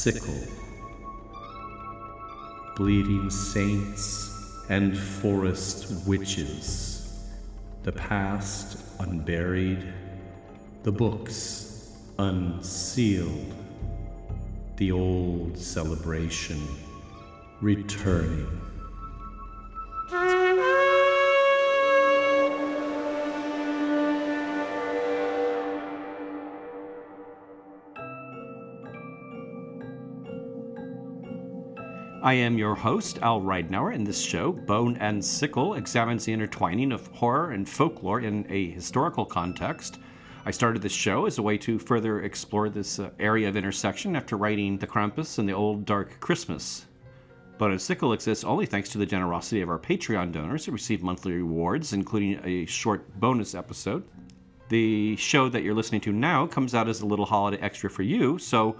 sickle. Bleeding saints and forest witches, the past unburied, the books unsealed, the old celebration returning. I am your host, Al Ridenour, and this show, Bone and Sickle, examines the intertwining of horror and folklore in a historical context. I started this show as a way to further explore this uh, area of intersection after writing The Krampus and The Old Dark Christmas. Bone and Sickle exists only thanks to the generosity of our Patreon donors who receive monthly rewards, including a short bonus episode. The show that you're listening to now comes out as a little holiday extra for you, so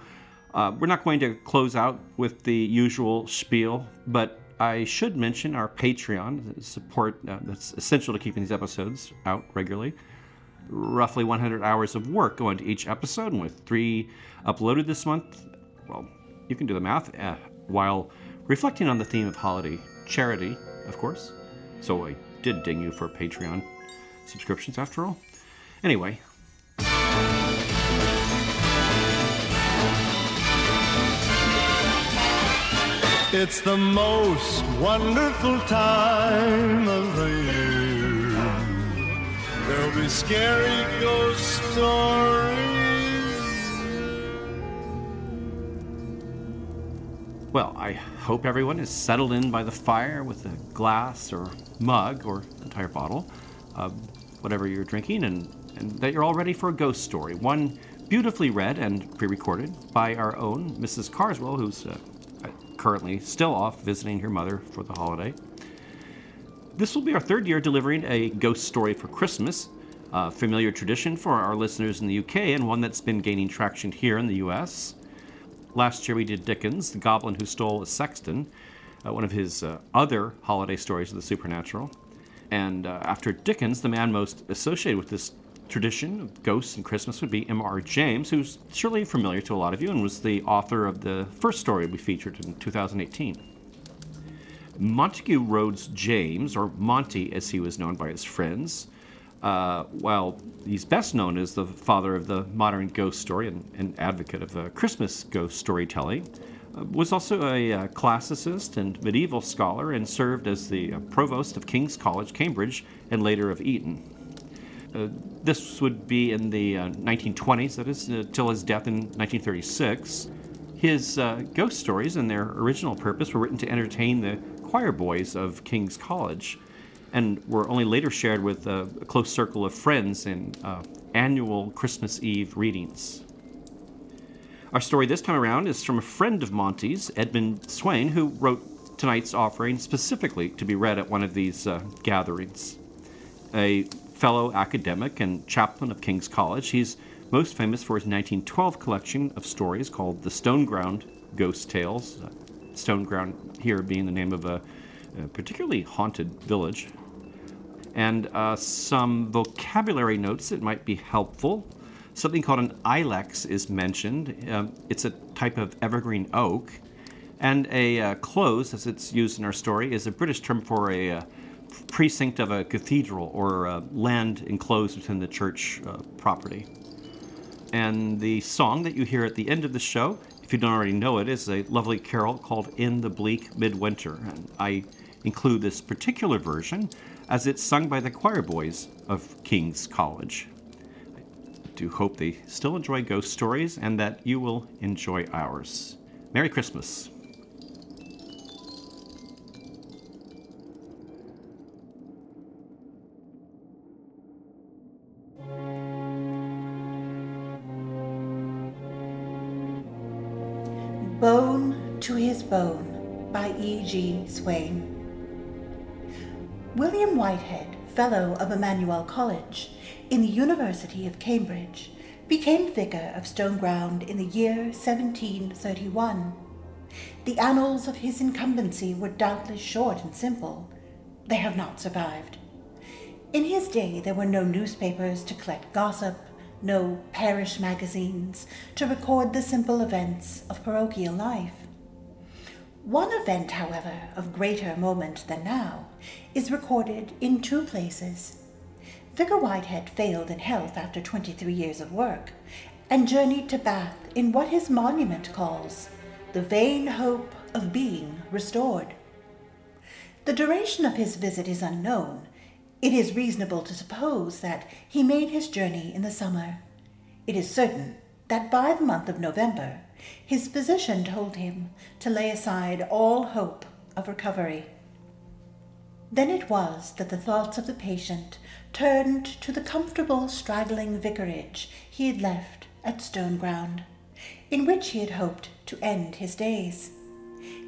uh, we're not going to close out with the usual spiel, but I should mention our Patreon support uh, that's essential to keeping these episodes out regularly. Roughly 100 hours of work go into each episode, and with three uploaded this month, well, you can do the math, uh, while reflecting on the theme of holiday charity, of course. So I did ding you for Patreon subscriptions after all. Anyway, It's the most wonderful time of the year. There'll be scary ghost stories. Well, I hope everyone is settled in by the fire with a glass or mug or entire bottle, uh, whatever you're drinking, and, and that you're all ready for a ghost story. One beautifully read and pre recorded by our own Mrs. Carswell, who's uh, currently still off visiting her mother for the holiday. This will be our third year delivering a ghost story for Christmas, a familiar tradition for our listeners in the UK and one that's been gaining traction here in the US. Last year we did Dickens, The Goblin Who Stole a Sexton, uh, one of his uh, other holiday stories of the supernatural. And uh, after Dickens, the man most associated with this tradition of ghosts and Christmas would be M.R. James, who's surely familiar to a lot of you and was the author of the first story we featured in 2018. Montague Rhodes James, or Monty as he was known by his friends, uh, while he's best known as the father of the modern ghost story and an advocate of uh, Christmas ghost storytelling, uh, was also a uh, classicist and medieval scholar and served as the uh, provost of King's College, Cambridge, and later of Eton. Uh, this would be in the uh, 1920s, that is, uh, till his death in 1936. His uh, ghost stories and their original purpose were written to entertain the choir boys of King's College and were only later shared with a close circle of friends in uh, annual Christmas Eve readings. Our story this time around is from a friend of Monty's, Edmund Swain, who wrote tonight's offering specifically to be read at one of these uh, gatherings. A fellow academic and chaplain of King's College. He's most famous for his 1912 collection of stories called The Stoneground Ghost Tales. Uh, Stoneground here being the name of a, a particularly haunted village. And uh, some vocabulary notes that might be helpful. Something called an ilex is mentioned. Uh, it's a type of evergreen oak. And a uh, close, as it's used in our story, is a British term for a uh, precinct of a cathedral or uh, land enclosed within the church uh, property. And the song that you hear at the end of the show, if you don't already know it, is a lovely carol called In the Bleak Midwinter. And I include this particular version as it's sung by the choir boys of King's College. I do hope they still enjoy ghost stories and that you will enjoy ours. Merry Christmas. Bone E.G. Swain. William Whitehead, Fellow of Emmanuel College in the University of Cambridge, became Vicar of Stoneground in the year 1731. The annals of his incumbency were doubtless short and simple. They have not survived. In his day, there were no newspapers to collect gossip, no parish magazines to record the simple events of parochial life. One event, however, of greater moment than now, is recorded in two places. Vicar Whitehead failed in health after 23 years of work and journeyed to Bath in what his monument calls the vain hope of being restored. The duration of his visit is unknown. It is reasonable to suppose that he made his journey in the summer. It is certain that by the month of November, his physician told him to lay aside all hope of recovery. Then it was that the thoughts of the patient turned to the comfortable, straggling vicarage he had left at Stoneground, in which he had hoped to end his days.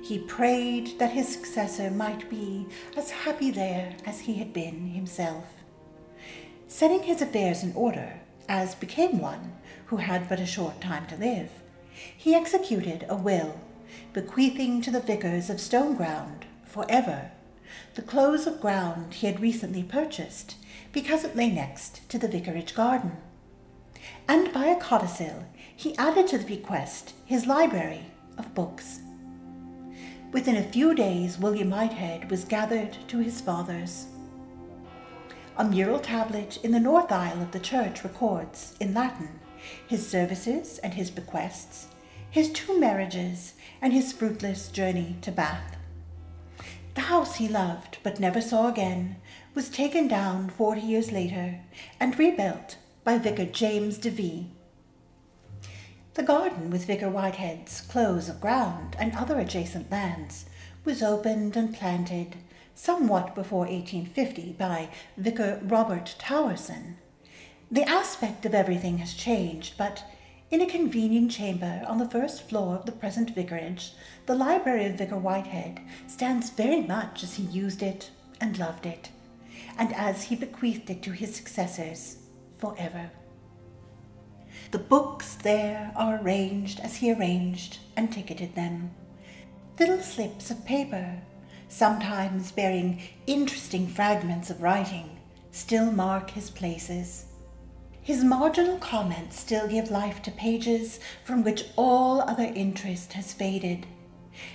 He prayed that his successor might be as happy there as he had been himself. Setting his affairs in order, as became one who had but a short time to live, he executed a will, bequeathing to the vicars of Stoneground for ever the close of ground he had recently purchased because it lay next to the vicarage garden. And by a codicil, he added to the bequest his library of books. Within a few days, William Whitehead was gathered to his fathers. A mural tablet in the north aisle of the church records, in Latin, his services and his bequests, his two marriages, and his fruitless journey to Bath. The house he loved but never saw again was taken down forty years later and rebuilt by Vicar James Devie. The garden with Vicar Whitehead's close of ground and other adjacent lands was opened and planted somewhat before 1850 by Vicar Robert Towerson. The aspect of everything has changed, but in a convenient chamber on the first floor of the present vicarage, the library of Vicar Whitehead stands very much as he used it and loved it, and as he bequeathed it to his successors forever. The books there are arranged as he arranged and ticketed them. Little slips of paper, sometimes bearing interesting fragments of writing, still mark his places. His marginal comments still give life to pages from which all other interest has faded.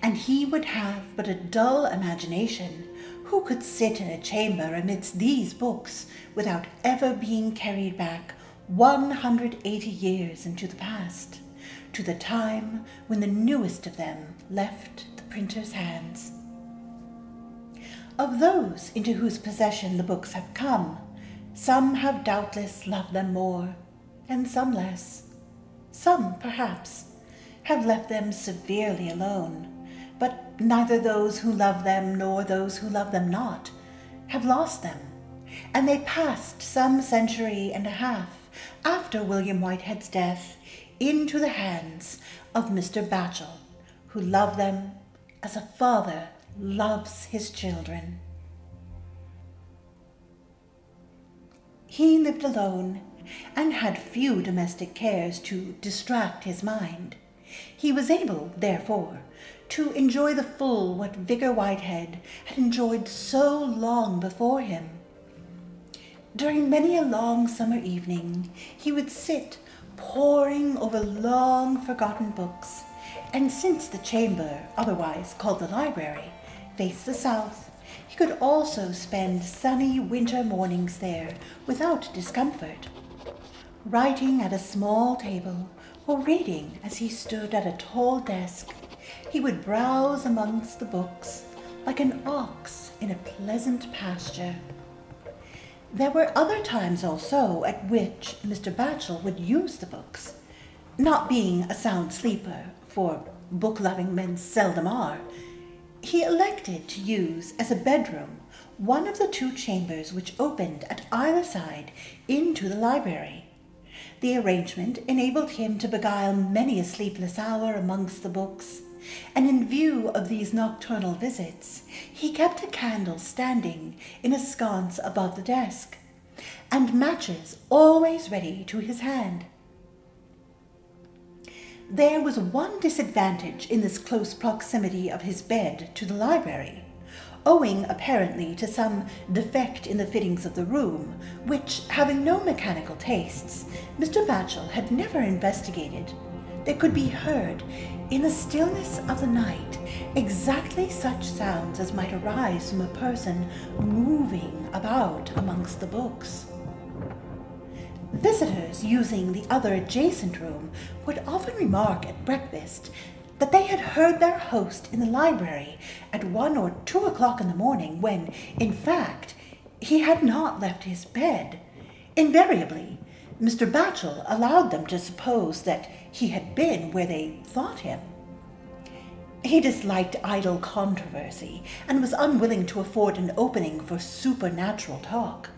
And he would have but a dull imagination who could sit in a chamber amidst these books without ever being carried back 180 years into the past, to the time when the newest of them left the printer's hands. Of those into whose possession the books have come, some have doubtless loved them more, and some less. Some, perhaps, have left them severely alone, but neither those who love them nor those who love them not have lost them, and they passed some century and a half after William Whitehead's death into the hands of Mr. Batchel, who loved them as a father loves his children. He lived alone and had few domestic cares to distract his mind. He was able, therefore, to enjoy the full what Vicar Whitehead had enjoyed so long before him during many a long summer evening, he would sit poring over long forgotten books, and since the chamber, otherwise called the library, faced the south, could also spend sunny winter mornings there without discomfort. Writing at a small table or reading as he stood at a tall desk, he would browse amongst the books like an ox in a pleasant pasture. There were other times also at which Mr. Batchel would use the books. Not being a sound sleeper, for book loving men seldom are, he elected to use as a bedroom one of the two chambers which opened at either side into the library. The arrangement enabled him to beguile many a sleepless hour amongst the books and in view of these nocturnal visits, he kept a candle standing in a sconce above the desk, and matches always ready to his hand. There was one disadvantage in this close proximity of his bed to the library. owing apparently to some defect in the fittings of the room, which, having no mechanical tastes, Mr. Batchel had never investigated. There could be heard, in the stillness of the night, exactly such sounds as might arise from a person moving about amongst the books. Visitors using the other adjacent room would often remark at breakfast that they had heard their host in the library at one or two o'clock in the morning when, in fact, he had not left his bed. Invariably, Mr. Batchel allowed them to suppose that he had been where they thought him. He disliked idle controversy and was unwilling to afford an opening for supernatural talk.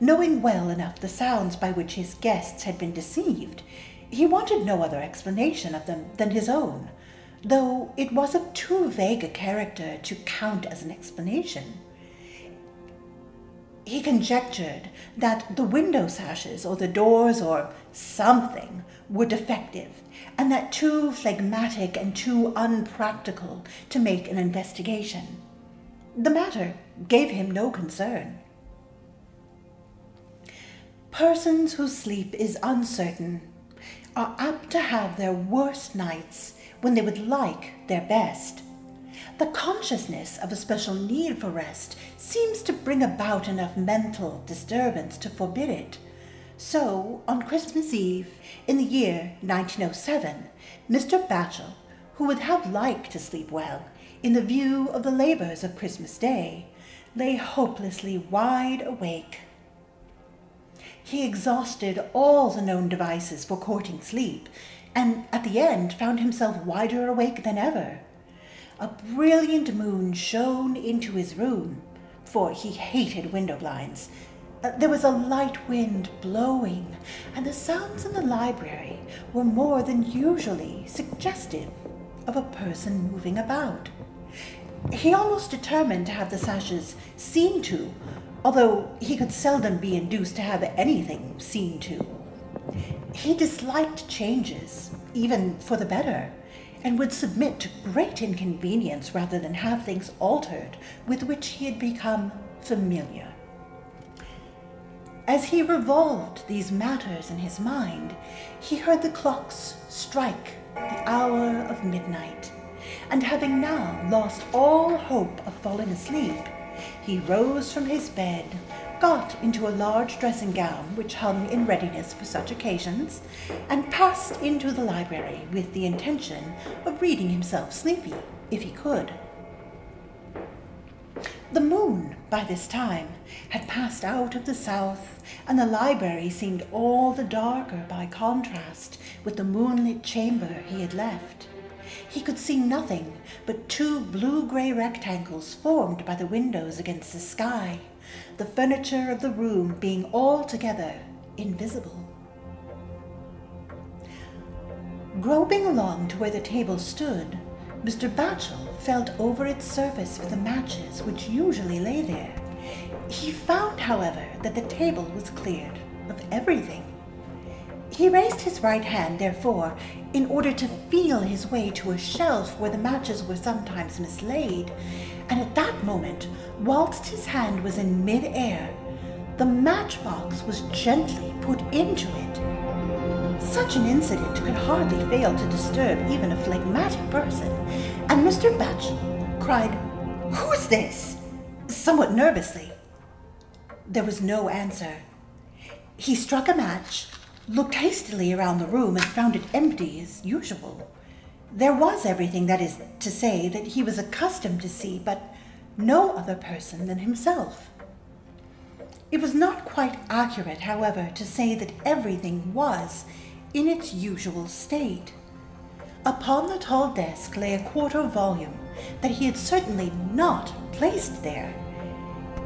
Knowing well enough the sounds by which his guests had been deceived, he wanted no other explanation of them than his own, though it was of too vague a character to count as an explanation. He conjectured that the window sashes or the doors or something were defective, and that too phlegmatic and too unpractical to make an investigation. The matter gave him no concern. Persons whose sleep is uncertain are apt to have their worst nights when they would like their best. The consciousness of a special need for rest seems to bring about enough mental disturbance to forbid it. So, on Christmas Eve, in the year 1907, Mr. Batchel, who would have liked to sleep well, in the view of the labors of Christmas Day, lay hopelessly wide awake. He exhausted all the known devices for courting sleep, and at the end found himself wider awake than ever. A brilliant moon shone into his room, for he hated window blinds. Uh, there was a light wind blowing, and the sounds in the library were more than usually suggestive of a person moving about. He almost determined to have the sashes seen to, although he could seldom be induced to have anything seen to. He disliked changes, even for the better, and would submit to great inconvenience rather than have things altered with which he had become familiar. As he revolved these matters in his mind, he heard the clocks strike the hour of midnight, and having now lost all hope of falling asleep, he rose from his bed, got into a large dressing gown which hung in readiness for such occasions, and passed into the library with the intention of reading himself sleepy, if he could. The moon, by this time, had passed out of the south, and the library seemed all the darker by contrast with the moonlit chamber he had left. He could see nothing but two blue gray rectangles formed by the windows against the sky the furniture of the room being altogether invisible. Groping along to where the table stood, Mr. Batchel felt over its surface for the matches which usually lay there. He found, however, that the table was cleared of everything. He raised his right hand, therefore, in order to feel his way to a shelf where the matches were sometimes mislaid, and at that moment, whilst his hand was in mid-air, the matchbox was gently put into it. Such an incident could hardly fail to disturb even a phlegmatic person, and Mr. Batchel cried, Who's this? somewhat nervously. There was no answer. He struck a match, looked hastily around the room, and found it empty as usual. There was everything, that is to say, that he was accustomed to see, but no other person than himself. It was not quite accurate, however, to say that everything was in its usual state. Upon the tall desk lay a quarto volume that he had certainly not placed there.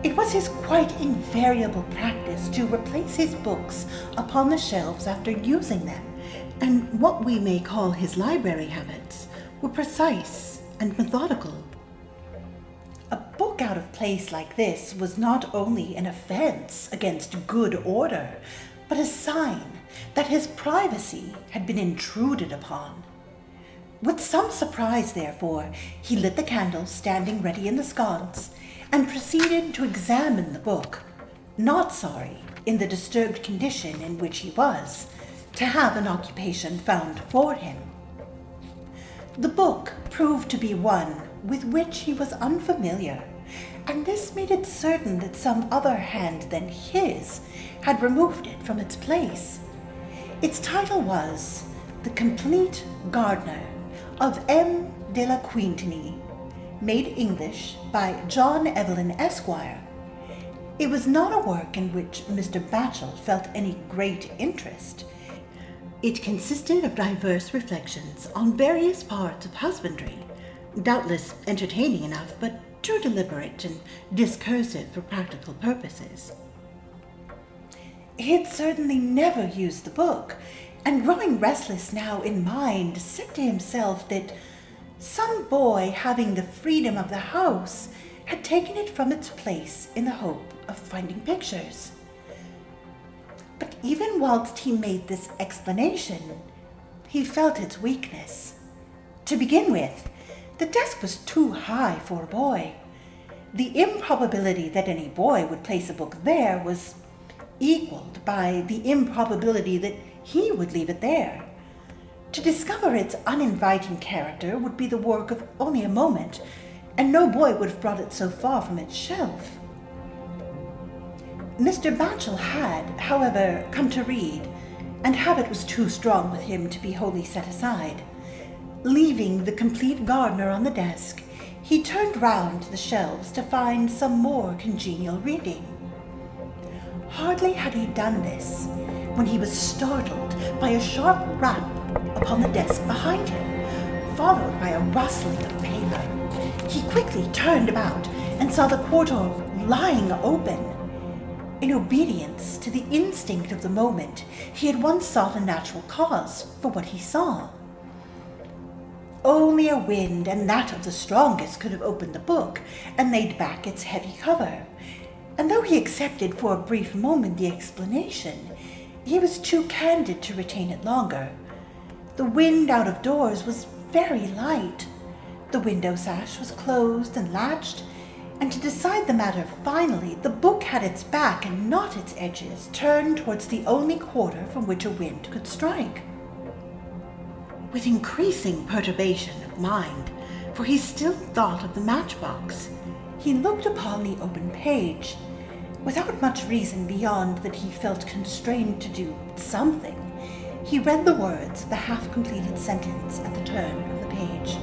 It was his quite invariable practice to replace his books upon the shelves after using them, and what we may call his library habits were precise and methodical. A book out of place like this was not only an offense against good order, but a sign that his privacy had been intruded upon. With some surprise, therefore, he lit the candle standing ready in the sconce and proceeded to examine the book, not sorry, in the disturbed condition in which he was, to have an occupation found for him. The book proved to be one with which he was unfamiliar, and this made it certain that some other hand than his had removed it from its place. Its title was The Complete Gardener of M. de la Quintinie, made English by John Evelyn Esquire. It was not a work in which Mr. Batchel felt any great interest. It consisted of diverse reflections on various parts of husbandry, doubtless entertaining enough, but too deliberate and discursive for practical purposes. He had certainly never used the book, and growing restless now in mind, said to himself that some boy having the freedom of the house had taken it from its place in the hope of finding pictures. But even whilst he made this explanation, he felt its weakness. To begin with, the desk was too high for a boy. The improbability that any boy would place a book there was equaled by the improbability that he would leave it there. To discover its uninviting character would be the work of only a moment, and no boy would have brought it so far from its shelf. Mr. Batchel had, however, come to read, and habit was too strong with him to be wholly set aside. Leaving the complete gardener on the desk, he turned round to the shelves to find some more congenial reading. Hardly had he done this when he was startled by a sharp rap upon the desk behind him, followed by a rustling of paper. He quickly turned about and saw the quarto lying open. In obedience to the instinct of the moment, he had once sought a natural cause for what he saw. Only a wind, and that of the strongest, could have opened the book and laid back its heavy cover and though he accepted for a brief moment the explanation, he was too candid to retain it longer. The wind out of doors was very light. The window sash was closed and latched, and to decide the matter finally, the book had its back and not its edges turned towards the only quarter from which a wind could strike. With increasing perturbation of mind, for he still thought of the matchbox, he looked upon the open page. Without much reason beyond that he felt constrained to do something, he read the words of the half completed sentence at the turn of the page.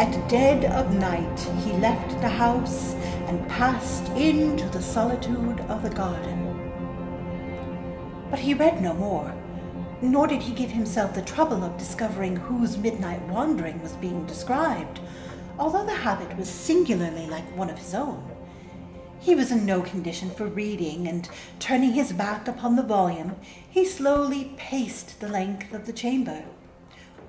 At dead of night he left the house and passed into the solitude of the garden. But he read no more, nor did he give himself the trouble of discovering whose midnight wandering was being described although the habit was singularly like one of his own. He was in no condition for reading, and turning his back upon the volume, he slowly paced the length of the chamber,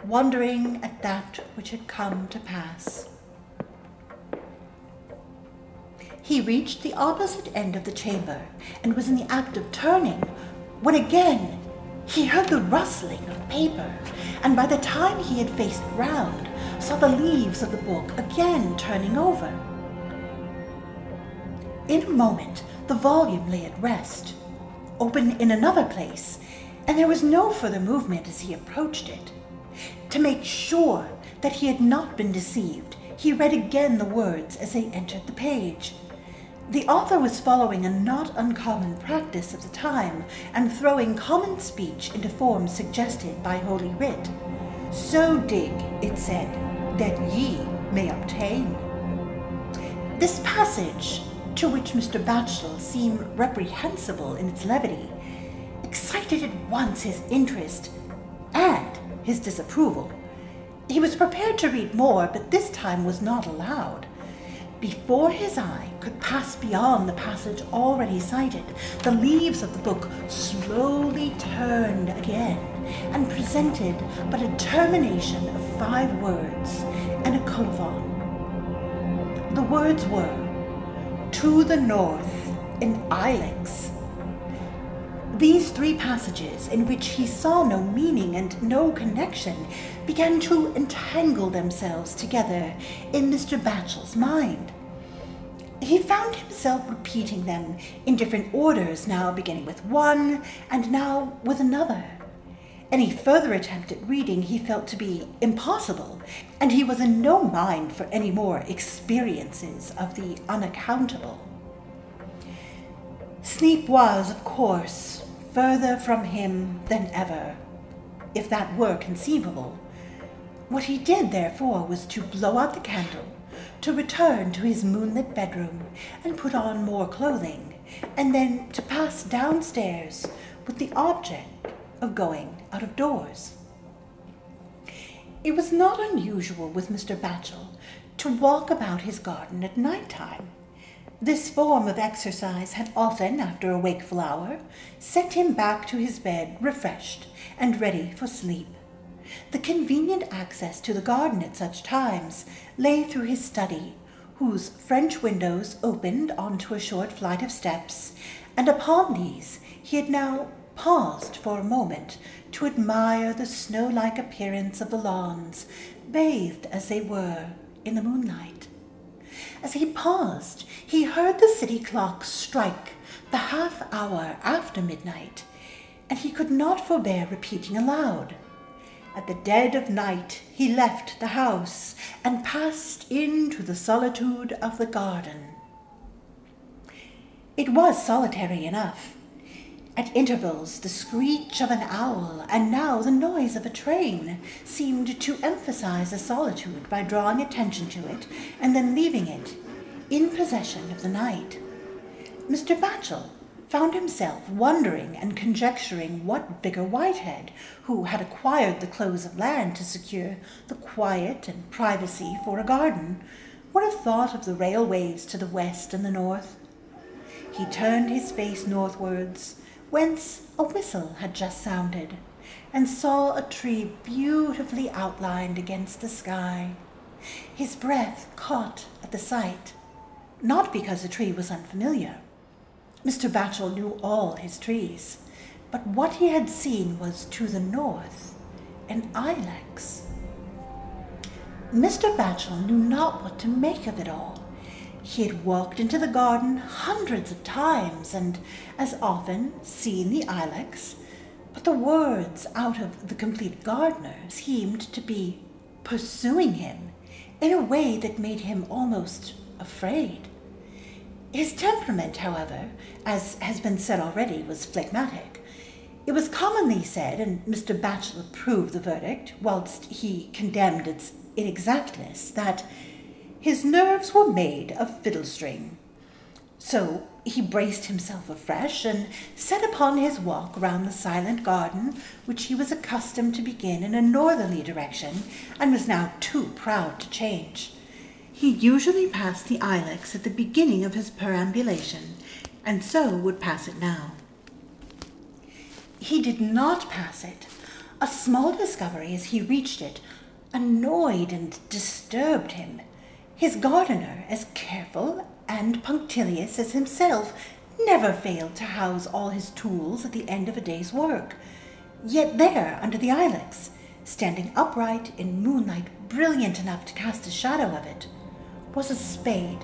wondering at that which had come to pass. He reached the opposite end of the chamber and was in the act of turning when again he heard the rustling of paper, and by the time he had faced round, saw the leaves of the book again turning over. In a moment, the volume lay at rest, open in another place, and there was no further movement as he approached it. To make sure that he had not been deceived, he read again the words as they entered the page. The author was following a not uncommon practice of the time and throwing common speech into forms suggested by Holy Writ. So dig, it said, that ye may obtain. This passage, to which Mr. Batchel seemed reprehensible in its levity, excited at once his interest and his disapproval. He was prepared to read more, but this time was not allowed. Before his eye could pass beyond the passage already cited, the leaves of the book slowly turned again and presented but a termination of five words and a colophon. The words were, To the north in Ilex. These three passages, in which he saw no meaning and no connection, began to entangle themselves together in Mr. Batchel's mind. he found himself repeating them in different orders, now beginning with one and now with another. Any further attempt at reading he felt to be impossible, and he was in no mind for any more experiences of the unaccountable. Sleep was, of course, further from him than ever, if that were conceivable. What he did, therefore, was to blow out the candle, to return to his moonlit bedroom and put on more clothing, and then to pass downstairs with the object of going out of doors. It was not unusual with Mr. Batchel to walk about his garden at night time. This form of exercise had often, after a wakeful hour, sent him back to his bed refreshed and ready for sleep. The convenient access to the garden at such times lay through his study, whose French windows opened onto a short flight of steps, and upon these he had now paused for a moment to admire the snow like appearance of the lawns, bathed as they were in the moonlight. As he paused, he heard the city clock strike the half hour after midnight, and he could not forbear repeating aloud. At the dead of night he left the house and passed into the solitude of the garden. It was solitary enough. At intervals, the screech of an owl and now the noise of a train seemed to emphasize the solitude by drawing attention to it and then leaving it in possession of the night. Mr. Batchel found himself wondering and conjecturing what Vicar Whitehead, who had acquired the close of land to secure the quiet and privacy for a garden, would have thought of the railways to the west and the north. He turned his face northwards whence a whistle had just sounded, and saw a tree beautifully outlined against the sky. His breath caught at the sight, not because the tree was unfamiliar. Mr. Batchel knew all his trees, but what he had seen was to the north an ilex. Mr. Batchel knew not what to make of it all. He had walked into the garden hundreds of times and as often seen the ilex, but the words out of The Complete Gardener seemed to be pursuing him in a way that made him almost afraid. His temperament, however, as has been said already, was phlegmatic. It was commonly said, and Mr. Batchel approved the verdict, whilst he condemned its inexactness, that his nerves were made of fiddle string. So he braced himself afresh and set upon his walk round the silent garden, which he was accustomed to begin in a northerly direction and was now too proud to change. He usually passed the ilex at the beginning of his perambulation, and so would pass it now. He did not pass it. A small discovery as he reached it annoyed and disturbed him. His gardener, as careful and punctilious as himself, never failed to house all his tools at the end of a day's work. Yet there, under the ilex, standing upright in moonlight brilliant enough to cast a shadow of it, was a spade.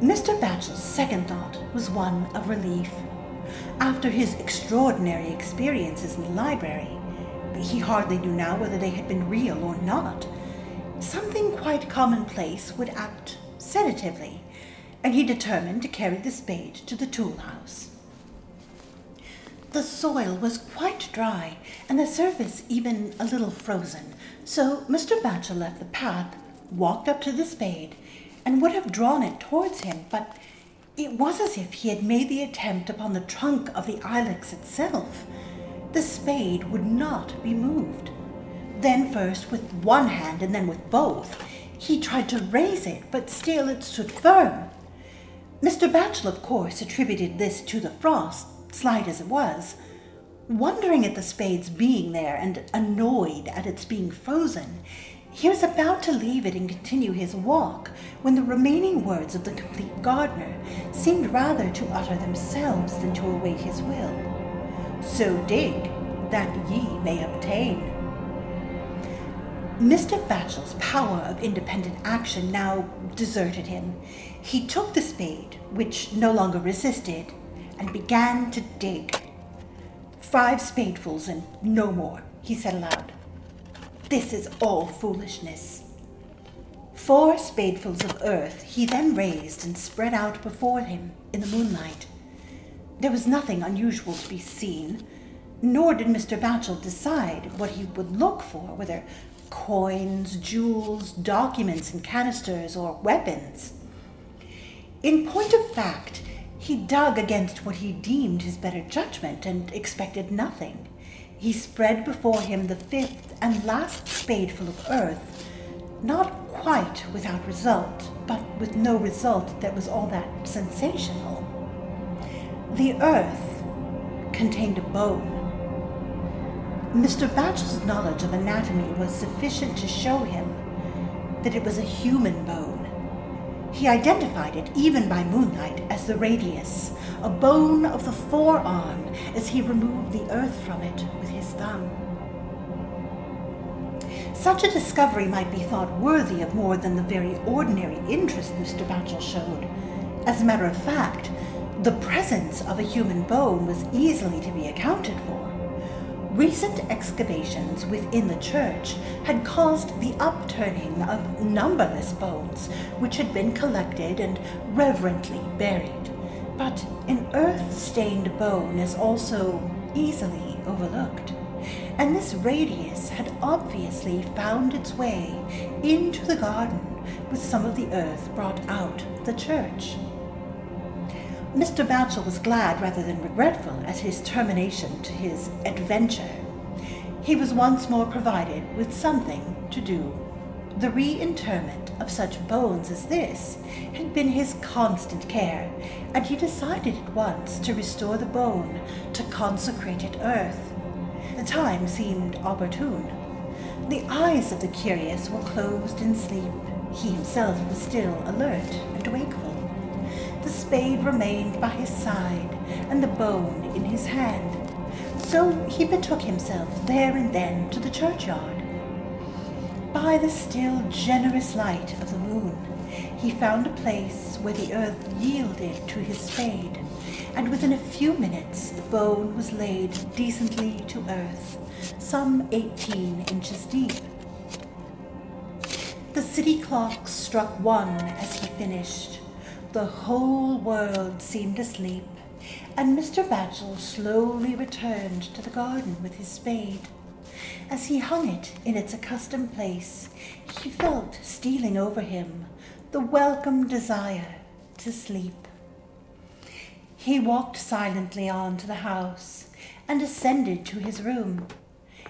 Mr. Batchel's second thought was one of relief. After his extraordinary experiences in the library, he hardly knew now whether they had been real or not something quite commonplace would act sedatively, and he determined to carry the spade to the tool house. The soil was quite dry, and the surface even a little frozen, so Mr. Batchel left the path, walked up to the spade, and would have drawn it towards him, but it was as if he had made the attempt upon the trunk of the ilex itself. The spade would not be moved. Then, first with one hand and then with both, he tried to raise it, but still it stood firm. Mr. Batchel, of course, attributed this to the frost, slight as it was. Wondering at the spade's being there and annoyed at its being frozen, he was about to leave it and continue his walk when the remaining words of the complete gardener seemed rather to utter themselves than to await his will. So dig that ye may obtain. Mr. Batchel's power of independent action now deserted him. He took the spade, which no longer resisted, and began to dig. Five spadefuls and no more, he said aloud. This is all foolishness. Four spadefuls of earth he then raised and spread out before him in the moonlight. There was nothing unusual to be seen, nor did Mr. Batchel decide what he would look for, whether coins, jewels, documents in canisters, or weapons. In point of fact, he dug against what he deemed his better judgment and expected nothing. He spread before him the fifth and last spadeful of earth, not quite without result, but with no result that was all that sensational. The earth contained a bone. Mr. Batchel's knowledge of anatomy was sufficient to show him that it was a human bone. He identified it, even by moonlight, as the radius, a bone of the forearm, as he removed the earth from it with his thumb. Such a discovery might be thought worthy of more than the very ordinary interest Mr. Batchel showed. As a matter of fact, the presence of a human bone was easily to be accounted for. Recent excavations within the church had caused the upturning of numberless bones which had been collected and reverently buried. But an earth stained bone is also easily overlooked, and this radius had obviously found its way into the garden with some of the earth brought out the church. Mr. Batchel was glad rather than regretful at his termination to his adventure. He was once more provided with something to do. The reinterment of such bones as this had been his constant care, and he decided at once to restore the bone to consecrated earth. The time seemed opportune. The eyes of the curious were closed in sleep. He himself was still alert and wakeful. The spade remained by his side, and the bone in his hand. So he betook himself there and then to the churchyard. By the still generous light of the moon, he found a place where the earth yielded to his spade, and within a few minutes the bone was laid decently to earth, some eighteen inches deep. The city clock struck one as he finished, the whole world seemed asleep, and Mr. Batchel slowly returned to the garden with his spade. As he hung it in its accustomed place, he felt stealing over him the welcome desire to sleep. He walked silently on to the house and ascended to his room.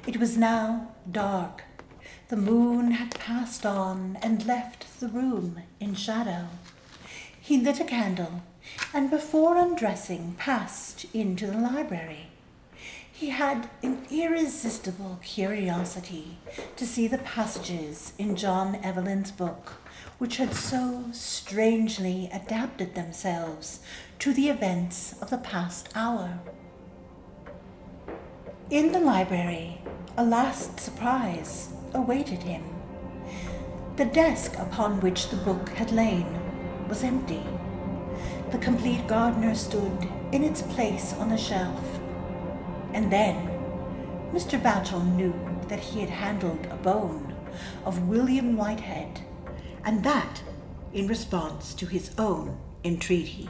It was now dark. The moon had passed on and left the room in shadow. He lit a candle, and before undressing passed into the library. He had an irresistible curiosity to see the passages in John Evelyn's book which had so strangely adapted themselves to the events of the past hour. In the library, a last surprise awaited him. The desk upon which the book had lain was empty. The complete gardener stood in its place on the shelf. And then Mr. Batchel knew that he had handled a bone of William Whitehead, and that in response to his own entreaty.